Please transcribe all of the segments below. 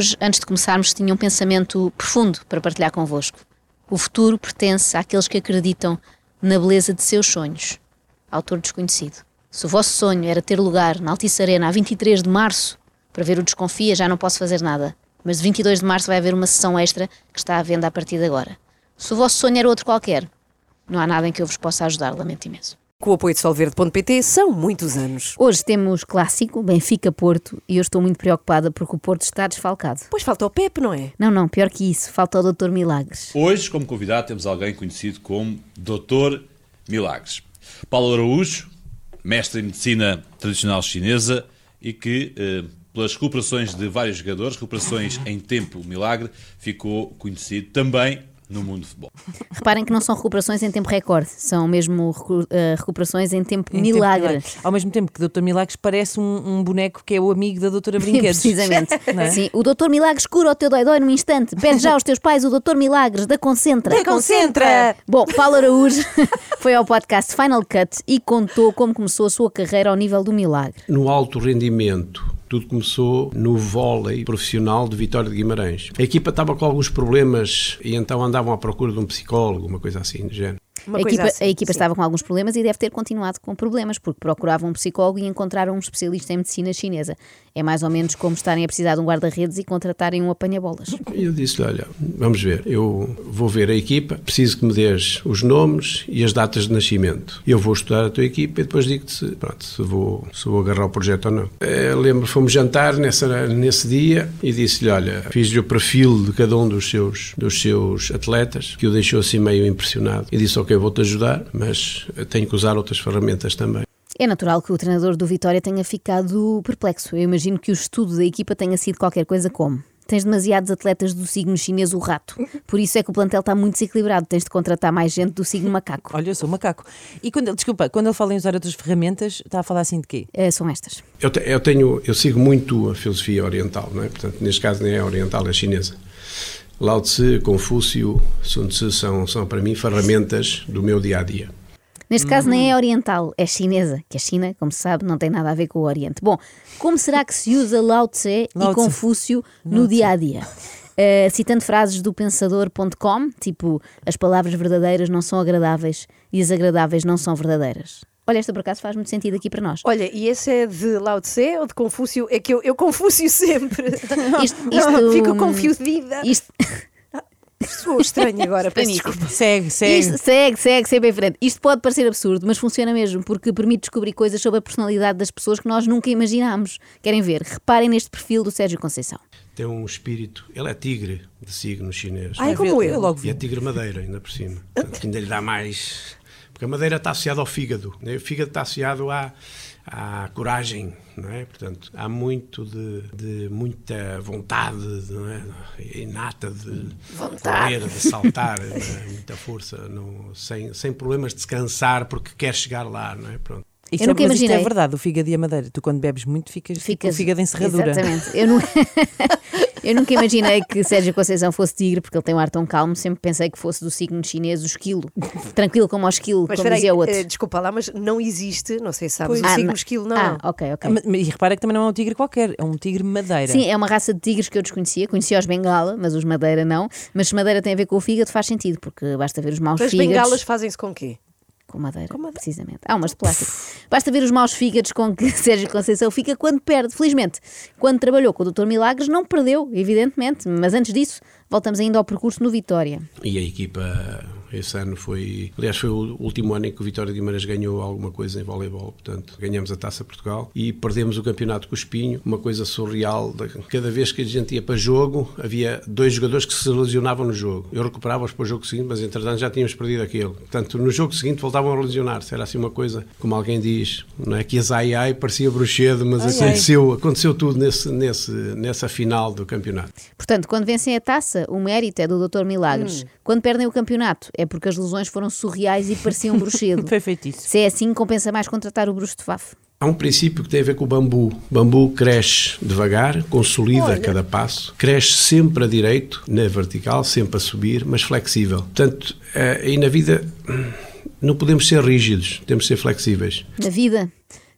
Hoje, antes de começarmos, tinha um pensamento profundo para partilhar convosco. O futuro pertence àqueles que acreditam na beleza de seus sonhos. Autor desconhecido. Se o vosso sonho era ter lugar na Altice Arena a 23 de março para ver o Desconfia, já não posso fazer nada. Mas de 22 de março vai haver uma sessão extra que está à venda a partir de agora. Se o vosso sonho era outro qualquer, não há nada em que eu vos possa ajudar, lamento imenso. Com o apoio de Solverde.pt são muitos anos. Hoje temos clássico, Benfica-Porto, e eu estou muito preocupada porque o Porto está desfalcado. Pois falta o Pepe, não é? Não, não, pior que isso, falta o Dr. Milagres. Hoje, como convidado, temos alguém conhecido como Dr. Milagres. Paulo Araújo, mestre em medicina tradicional chinesa e que, eh, pelas recuperações de vários jogadores, recuperações em tempo milagre, ficou conhecido também no mundo do futebol. Reparem que não são recuperações em tempo recorde, são mesmo recu- eh, recuperações em tempo Em tempo milagre. milagre. Ao mesmo tempo que o Dr. Milagres parece um, um boneco que é o amigo da Doutora Brinquedos. Precisamente. É? Sim, o Dr. Milagres cura o teu dói-dói num instante. Pede já aos teus pais o Dr. Milagres da Concentra. Da Concentra! Bom, Paulo Araújo foi ao podcast Final Cut e contou como começou a sua carreira ao nível do milagre. No alto rendimento, tudo começou no vôlei profissional de Vitória de Guimarães. A equipa estava com alguns problemas e então andavam à procura de um psicólogo, uma coisa assim do género. Uma a equipa, assim, a equipa sim. estava com alguns problemas e deve ter continuado com problemas, porque procuravam um psicólogo e encontraram um especialista em medicina chinesa. É mais ou menos como estarem a precisar de um guarda-redes e contratarem um apanha-bolas. Eu disse-lhe, olha, vamos ver, eu vou ver a equipa, preciso que me dês os nomes e as datas de nascimento. Eu vou estudar a tua equipa e depois digo-te se, pronto, se, vou, se vou agarrar o projeto ou não. Eh, lembro, fomos jantar nessa, nesse dia e disse-lhe, olha, fiz-lhe o perfil de cada um dos seus, dos seus atletas, que o deixou assim meio impressionado. E disse, ok, vou-te ajudar, mas tenho que usar outras ferramentas também. É natural que o treinador do Vitória tenha ficado perplexo. Eu imagino que o estudo da equipa tenha sido qualquer coisa como. Tens demasiados atletas do signo chinês, o rato. Por isso é que o plantel está muito desequilibrado. Tens de contratar mais gente do signo macaco. Olha, eu sou macaco. E quando desculpa, quando ele fala em usar outras ferramentas, está a falar assim de quê? Eh, são estas. Eu, te- eu tenho, eu sigo muito a filosofia oriental, não é? Portanto, neste caso nem é oriental, é chinesa. Lao Tse, Confúcio, Sun Tzu são, são para mim ferramentas do meu dia a dia. Neste caso nem é oriental, é chinesa, que a China, como se sabe, não tem nada a ver com o Oriente. Bom, como será que se usa Lao Tse Lao e Tse. Confúcio no dia a dia? Uh, citando frases do pensador.com, tipo as palavras verdadeiras não são agradáveis e as agradáveis não são verdadeiras. Olha, esta por acaso faz muito sentido aqui para nós. Olha, e esse é de Lao Tse ou de Confúcio? É que eu, eu Confúcio sempre. Isto- isto- Fico confundida. Isto, Sou estranho agora, peço desculpa. Segue, segue. isto segue, segue, sempre em frente. Isto pode parecer absurdo, mas funciona mesmo, porque permite descobrir coisas sobre a personalidade das pessoas que nós nunca imaginámos. Querem ver? Reparem neste perfil do Sérgio Conceição. Tem um espírito, ele é tigre de signo chinês. Ai, como eu. logo E é tigre madeira, ainda por cima. Portanto, ainda lhe dá mais. Porque a madeira está associada ao fígado. né? O fígado está associado à, à coragem, não é? Portanto, há muito de, de muita vontade, não é? Inata de correr, de saltar, é? muita força, não- sem, sem problemas de descansar porque quer chegar lá, não é? Pronto. Isto Eu é, nunca mas isto é imaginei. verdade, o fígado e a madeira. Tu quando bebes muito ficas, ficas... Ficas- com o fígado em serradura. Exatamente. Eu, nu- eu nunca imaginei que Sérgio Conceição fosse tigre, porque ele tem um ar tão calmo. Sempre pensei que fosse do signo chinês, o esquilo. Tranquilo como o esquilo, Mas como dizia o outro. eh, desculpa lá, mas não existe, não sei se sabes, Pois. o signo não- esquilo, não. Ah, ok, ok. Mas- mas- E repara que também não é um tigre qualquer, é um tigre madeira. Sim, é uma raça de tigres que eu desconhecia. Conhecia os bengala, mas os madeira não. Mas se madeira tem a ver com o fígado, faz sentido, porque basta ver os maus As fígados. bengalas fazem-se com quê? Com madeira, precisamente. Há umas de plástico. Basta ver os maus fígados com que Sérgio Conceição fica quando perde. Felizmente, quando trabalhou com o Dr. Milagres, não perdeu, evidentemente. Mas antes disso, voltamos ainda ao percurso no Vitória. E a equipa esse ano foi, aliás, foi o último ano em que o Vitória de Guimarães ganhou alguma coisa em voleibol, portanto, ganhamos a Taça Portugal e perdemos o campeonato com o Espinho, uma coisa surreal, cada vez que a gente ia para jogo, havia dois jogadores que se lesionavam no jogo. Eu recuperava-os para o jogo seguinte, mas entretanto já tínhamos perdido aquele. Portanto, no jogo seguinte voltavam a lesionar-se, era assim uma coisa, como alguém diz, não é que as ai ai parecia bruxedo, mas Ai, ai. aconteceu, aconteceu tudo nesse, nesse, nessa final do campeonato. Portanto, quando vencem a taça, o mérito é do Dr. Milagres. Quando perdem o campeonato, é porque as lesões foram surreais e pareciam bruxedo. Foi feitiço. Se é assim, compensa mais contratar o bruxo de Faf. Há um princípio que tem a ver com o bambu. O bambu cresce devagar, consolida a cada passo, cresce sempre a direito, na vertical, sempre a subir, mas flexível. Portanto, eh, e na vida hum, não podemos ser rígidos, temos de ser flexíveis. Na vida,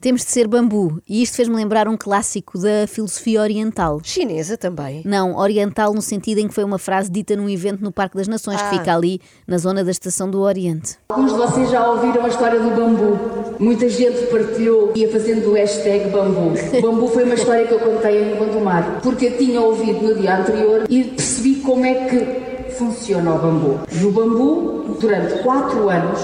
Temos de ser bambu. E isto fez-me lembrar um clássico da filosofia oriental. Chinesa também. Não, oriental no sentido em que foi uma frase dita num evento no Parque das Nações, Ah. que fica ali na zona da Estação do Oriente. Alguns de vocês já ouviram a história do bambu. Muita gente partilhou e ia fazendo o hashtag bambu. O bambu foi uma história que eu contei em Gondomar, porque eu tinha ouvido no dia anterior e percebi como é que funciona o bambu. E o bambu, durante quatro anos,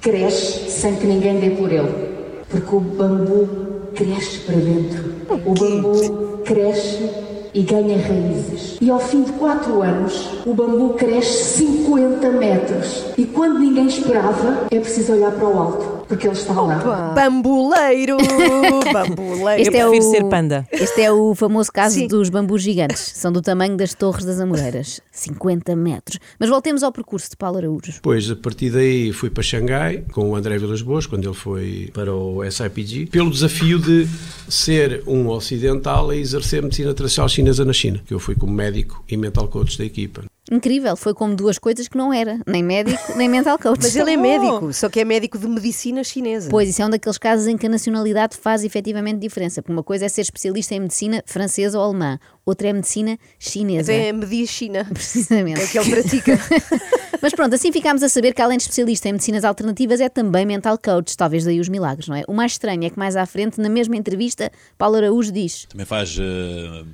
cresce sem que ninguém dê por ele. Porque o bambu cresce para dentro. O bambu cresce e ganha raízes. E ao fim de quatro anos, o bambu cresce 50 metros. E quando ninguém esperava, é preciso olhar para o alto, porque ele está lá. Bambuleiro! Bambuleiro! Este Eu é prefiro o- ser panda. Este é o famoso caso Sim. dos bambus gigantes. São do tamanho das torres das Amoreiras. 50 metros. Mas voltemos ao percurso de Paulo Araújo. Depois, a partir daí, fui para Xangai com o André Vilas Boas, quando ele foi para o SIPG, pelo desafio de ser um ocidental a exercer medicina tradicional chinesa na China, que eu fui como médico e mental coach da equipa. Incrível, foi como duas coisas que não era. Nem médico, nem mental coach. Mas ele é médico, só que é médico de medicina chinesa. Pois, isso é um daqueles casos em que a nacionalidade faz efetivamente diferença. Porque uma coisa é ser especialista em medicina francesa ou alemã, outra é medicina chinesa. Então é medir China. Precisamente. É que ele pratica. Mas pronto, assim ficámos a saber que além de especialista em medicinas alternativas é também mental coach, talvez daí os milagres, não é? O mais estranho é que mais à frente, na mesma entrevista, Paulo Araújo diz Também faz eh,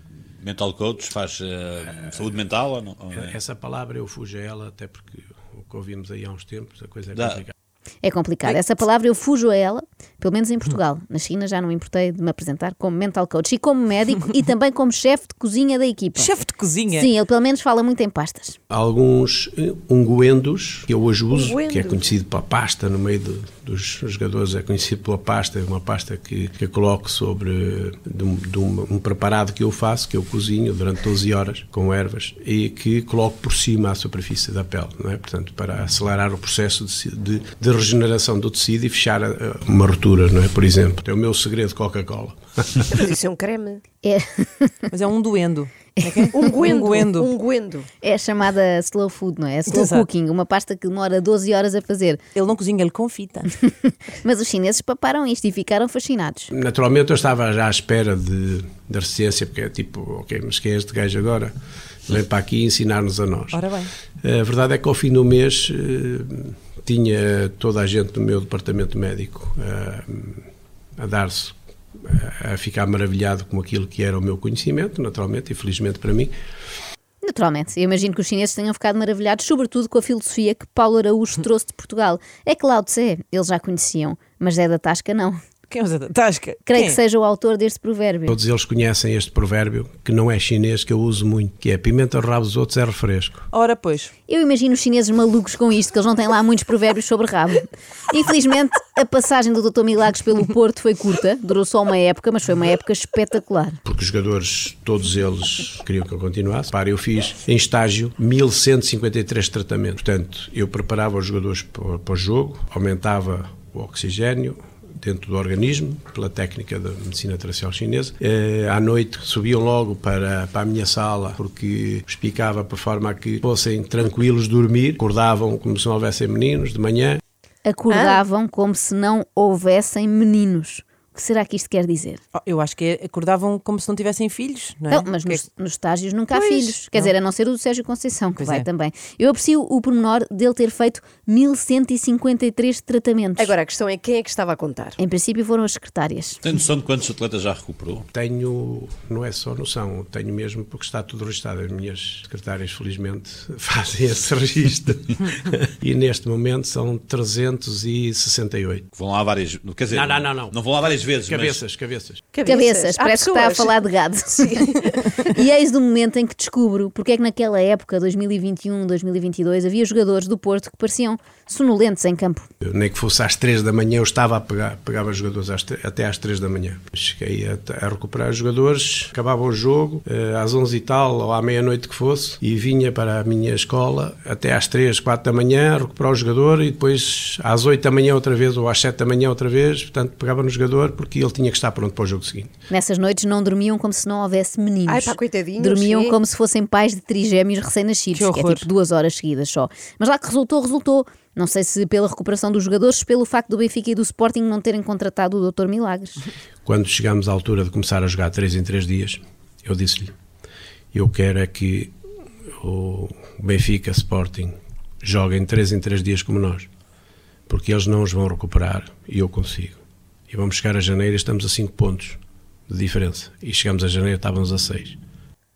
mental coach, faz eh, saúde mental ou não? Ou é? Essa palavra eu fujo a ela, até porque o que ouvimos aí há uns tempos, a coisa é complicada. É complicado. Essa palavra eu fujo a ela, pelo menos em Portugal. Na China já não me importei de me apresentar como mental coach e como médico e também como chefe de cozinha da equipa. Chefe de cozinha. Sim, ele pelo menos fala muito em pastas. Há alguns eh, unguendos que eu hoje uso, que é Unguendos. conhecido pela pasta, no meio do- dos jogadores é conhecido pela pasta, é uma pasta que, que eu coloco sobre de um, de um- um preparado que eu faço, que eu cozinho durante 12 horas com ervas e que coloco por cima à superfície da pele, não é? Portanto, para acelerar o processo de, de- de regeneração do tecido e fechar a- uma rotura, não é? Por exemplo, é o meu segredo Coca-Cola. Mas isso é um creme. É, Mas é um duendo. Como é é? Um guendo. Um guendo. é a chamada slow food, não é? Slow Exato. cooking, uma pasta que demora 12 horas a fazer. Ele não cozinha, ele confita. Mas os chineses paparam isto e ficaram fascinados. Naturalmente eu estava já à espera de, da resistência, porque é tipo, ok, mas quem é este gajo agora? Vem para aqui ensinar-nos a nós. Ora bem. A verdade é que ao fim do mês eh, tinha toda a gente do meu departamento médico eh, a dar-se, a, a ficar maravilhado com aquilo que era o meu conhecimento, naturalmente, e felizmente para mim. Naturalmente, eu imagino que os chineses tenham ficado maravilhados, sobretudo com a filosofia que Paulo Araújo trouxe de Portugal. É que Lao Tse, eles já conheciam, mas é da Tasca não. Quem da Tasca? Creio Quem? que seja o autor deste provérbio. Todos eles conhecem este provérbio, que não é chinês, que eu uso muito, que é pimenta ao rabo dos outros é refresco. Ora, pois. Eu imagino os chineses malucos com isto, que eles não têm lá muitos provérbios sobre rabo. Infelizmente, a passagem do Dr. Milagres pelo Porto foi curta, durou só uma época, mas foi uma época espetacular. porque os jogadores, todos eles, queriam que eu continuasse. Para, eu fiz em estágio 1153 tratamentos. Portanto, eu preparava os jogadores para, para o jogo, aumentava o oxigênio dentro do organismo, pela técnica da medicina tradicional chinesa. Eh, à noite subiam logo para, para a minha sala, porque explicava por forma a que fossem tranquilos dormir, acordavam como se não houvessem meninos de manhã, Acordavam como se não houvessem meninos. O que será que isto quer dizer? Oh, eu acho que acordavam como se não tivessem filhos, não é? Não, mas Que é nos, nos estágios nunca há Pois, filhos. Quer não. dizer, a não ser o do Sérgio Conceição, que Pois vai é. também. Eu aprecio o pormenor dele ter feito 1153 tratamentos. Agora, a questão é quem é que estava a contar? Em princípio foram as secretárias. Tem noção de quantos atletas já recuperou? Tenho, não é só noção, tenho mesmo porque está tudo registado. As minhas secretárias, felizmente, fazem esse registro. e neste momento são 368. Vão lá várias. Quer dizer, Não, não, não, não. Não vão lá várias vezes. mas- Cabeças, cabeças. Cabeças, parece que está a pessoas. falar de gado. e eis do momento em que descubro porque é que naquela época, 2021, 2022, havia jogadores do Porto que pareciam sonolentos em campo. Eu, nem que fosse às 3 da manhã, eu estava a pegar, pegava jogadores às até às 3 da manhã. Cheguei a, a recuperar os jogadores, acabava o jogo, eh, às 11 e tal, ou à meia-noite que fosse, e vinha para a minha escola até às 3, 4 da manhã, a recuperar o jogador, e depois às 8 da manhã outra vez, ou às 7 da manhã outra vez, portanto pegava no jogador porque ele tinha que estar pronto para o jogo seguinte. Nessas noites não dormiam como se não houvesse meninos. Ai, pá, coitadinhos, Dormiam sim. como se fossem pais de trigêmeos recém-nascidos, Que que, é tipo duas horas seguidas só. Mas lá que resultou, resultou. Não sei se pela recuperação dos jogadores, pelo facto do Benfica e do Sporting não terem contratado o Dr. Milagres. Quando chegámos à altura de começar a jogar 3 em 3 dias, eu disse-lhe: Eu quero é que o Benfica Sporting joguem 3 em 3 dias como nós, porque eles não os vão recuperar e eu consigo. E vamos chegar a janeiro e estamos a 5 pontos de diferença. E chegamos a janeiro estávamos a 6.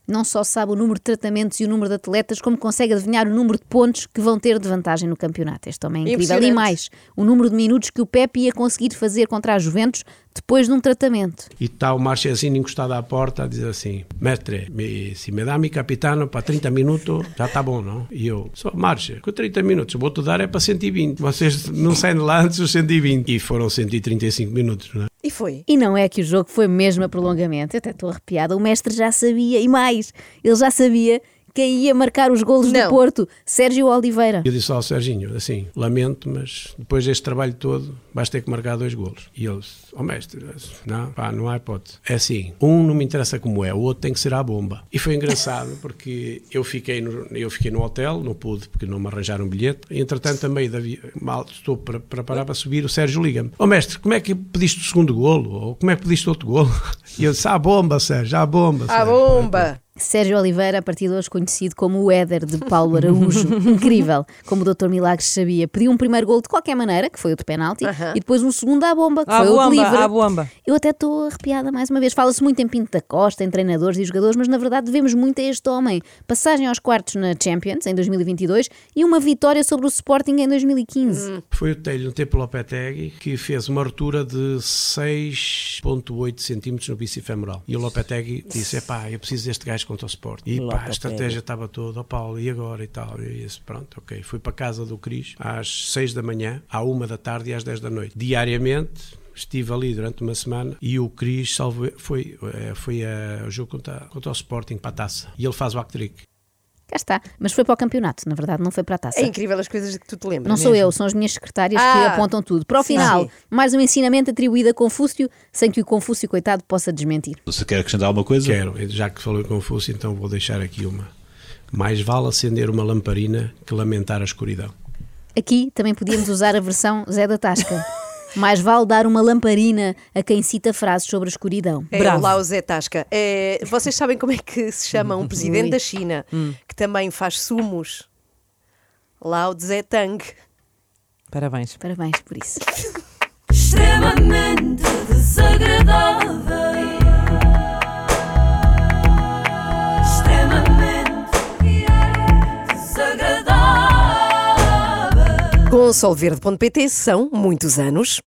Não só sabe o número de tratamentos e o número de atletas, como consegue adivinhar o número de pontos que vão ter de vantagem no campeonato. Este homem é incrível. E mais, o número de minutos que o Pepe ia conseguir fazer contra a Juventus depois de um tratamento. E está o Marchesino encostado à porta a dizer assim: Mestre, me, se me dá mi capitano para 30 minutos, já está bom, não? E eu, só marcha, com 30 minutos, vou-te dar é para 120. Vocês não saem de lá antes dos 120. E foram 135 minutos, não é? E foi. E não é que o jogo foi mesmo a prolongamento. Eu até estou arrepiada. O mestre já sabia, e mais, ele já sabia quem ia marcar os golos Não. do Porto, Sérgio Oliveira. Eu disse ao Serginho, assim, lamento, mas depois deste trabalho todo, vais ter que marcar dois golos. E ele disse, ó mestre, não, pá, não há hipótese. É assim, um não me interessa como é, o outro tem que ser à bomba. E foi engraçado, porque eu fiquei no, eu fiquei no hotel, não pude, porque não me arranjaram um bilhete. E, entretanto, também, Davi, mal estou para, para parar para subir, o Sérgio liga-me. Ó mestre, como é que pediste o segundo golo? Ou como é que pediste outro golo? E eu disse, à bomba, Sérgio, à bomba. À Sérgio." bomba! Sérgio Oliveira, a partir de hoje conhecido como o Éder de Paulo Araújo. Incrível, como o Dr. Milagres sabia. Pediu um primeiro gol de qualquer maneira, que foi o de penalti, Aham. e depois um segundo à bomba, que À foi o de bomba, livre. à bomba. Eu até estou arrepiada mais uma vez. Fala-se muito em Pinto da Costa, em treinadores e jogadores, mas na verdade devemos muito a este homem. Passagem aos quartos na Champions, em 2022, e uma vitória sobre o Sporting em 2015. Foi o Telho no tempo Lopetegui que fez uma rotura de 6.8 centímetros no bicifemoral. E o Lopetegui disse, epá, eu preciso deste gajo contra o Sport. E pá, a estratégia estava toda, ó Paulo, e agora e tal. E disse, pronto, ok. Fui para a casa do Cris às 6 da manhã, à 1 da tarde e às 10 da noite. Diariamente, estive ali durante uma semana e o Cris salvo, foi, eh, foi a, o jogo contra, contra o Sporting para a taça. E ele faz o hat-trick. Cá está. Mas foi para o campeonato, na verdade, não foi para a taça. É incrível as coisas de que tu te lembras. Não sou eu, são as minhas secretárias que Ah. apontam tudo. Para o Sim. final, Sim. mais um ensinamento atribuído a Confúcio, sem que o Confúcio, coitado, possa desmentir. Você quer acrescentar alguma coisa? Quero, já que falou em Confúcio, então vou deixar aqui uma. Mais vale acender uma lamparina que lamentar a escuridão. Aqui também podíamos usar a versão Zé da Tasca. Mais vale dar uma lamparina a quem cita frases sobre a escuridão. É Bravo. o Lao Zé Tasca. É, vocês sabem como é que se chama um presidente da China que também faz sumos? Lao Zé Tang. Parabéns. Parabéns por isso. extremamente desagradável. Extremamente desagradável. Com solverde.pt são muitos anos.